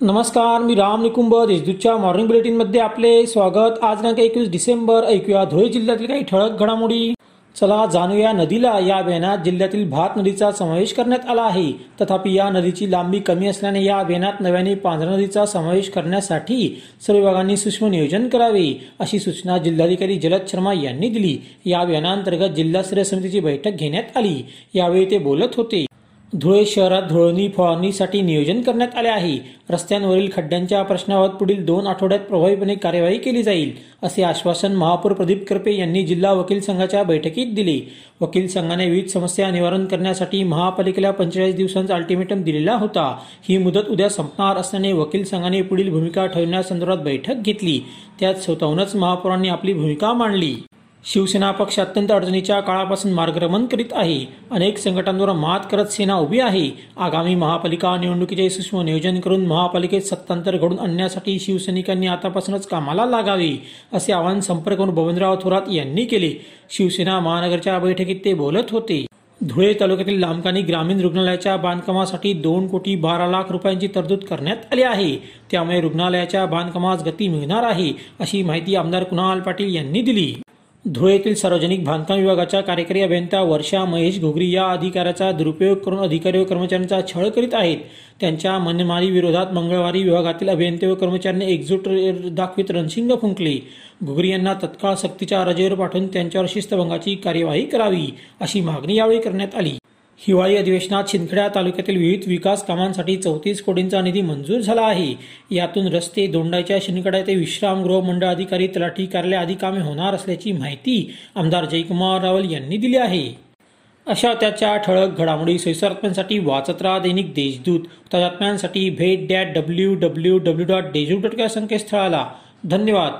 नमस्कार मी राम निकुंभ देशदूतच्या मॉर्निंग बुलेटिनमध्ये आपले स्वागत. आज दिनांक एकवीस डिसेंबर ऐकूया धुळे जिल्ह्यातील काही ठळक घडामोडी. चला जाणूया नदीला. या अभियानात जिल्ह्यातील भात नदीचा समावेश करण्यात आला आहे. तथापि या नदीची लांबी कमी असल्याने या अभियानात नव्याने पांढरा नदीचा समावेश करण्यासाठी सर्व विभागांनी सूक्ष्म नियोजन करावे अशी सूचना जिल्हाधिकारी जलद शर्मा यांनी दिली. या अभियानांतर्गत जिल्हास्तरीय समितीची बैठक घेण्यात आली. यावेळी ते बोलत होते. धुळे शहरात धुळणी फवारणीसाठी नियोजन करण्यात आले आहे. रस्त्यांवरील खड्ड्यांच्या प्रश्नावर पुढील दोन आठवड्यात प्रभावीपणे कार्यवाही केली जाईल असे आश्वासन महापौर प्रदीप करपे यांनी जिल्हा वकील संघाच्या बैठकीत दिले. वकील संघाने विविध समस्या निवारण करण्यासाठी महापालिकेला पंचेचाळीस दिवसांचा अल्टिमेटम दिलेला होता. ही मुदत उद्या संपणार असल्याने वकील संघाने पुढील भूमिका ठरवण्यासंदर्भात बैठक घेतली. त्यात स्वतःहूनच महापौरांनी आपली भूमिका मांडली. शिवसेना पक्ष अत्यंत अडचणीच्या काळापासून मार्गक्रमण करीत आहे. अनेक संकटांवर मात करत सेना उभी आहे. आगामी महापालिका निवडणुकीचे सूक्ष्म नियोजन करून महापालिकेत सत्तांतर घडून आणण्यासाठी शिवसैनिकांनी आतापासूनच कामाला लागावे असे आवाहन संपर्कमंत्री बबनराव थोरात यांनी केले. शिवसेना महानगरच्या बैठकीत ते बोलत होते. धुळे तालुक्यातील लांबकानी ग्रामीण रुग्णालयाच्या बांधकामासाठी दोन कोटी बारा लाख रुपयांची तरतूद करण्यात आली आहे. त्यामुळे रुग्णालयाच्या बांधकामास गती मिळणार आहे अशी माहिती आमदार कुणाल पाटील यांनी दिली. धुळेतील येथील सार्वजनिक बांधकाम विभागाच्या कार्यकारी अभियंता वर्षा महेश घोगरी या अधिकाऱ्याचा दुरुपयोग करून अधिकारी व कर्मचाऱ्यांचा छळ करीत आहेत. त्यांच्या मनमारी विरोधात मंगळवारी विभागातील अभियंते व कर्मचाऱ्यांनी एकजूट दाखवित रणशिंग फुंकले. घुगरी यांना तत्काळ सक्तीच्या रजेवर पाठवून त्यांच्यावर शिस्तभंगाची कार्यवाही करावी अशी मागणी यावेळी करण्यात आली. हिवाळी अधिवेशनात शिंदखेडा तालुक्यातील विविध विकास कामांसाठी चौतीस कोटींचा निधी मंजूर झाला आहे. यातून रस्ते दोंडाच्या शिंदखेडा ते विश्रामगृह मंडळ अधिकारी तलाठी कार्यालय आदी कामे होणार असल्याची माहिती आमदार जयकुमार रावल यांनी दिली आहे. अशा त्याच्या ठळक घडामोडी सैसारत्म्यांसाठी वाचत राहा दैनिक देशदूत ताजात्म्यांसाठी भेट dot W W W dot Deshdoot dot या संकेतस्थळाला. धन्यवाद.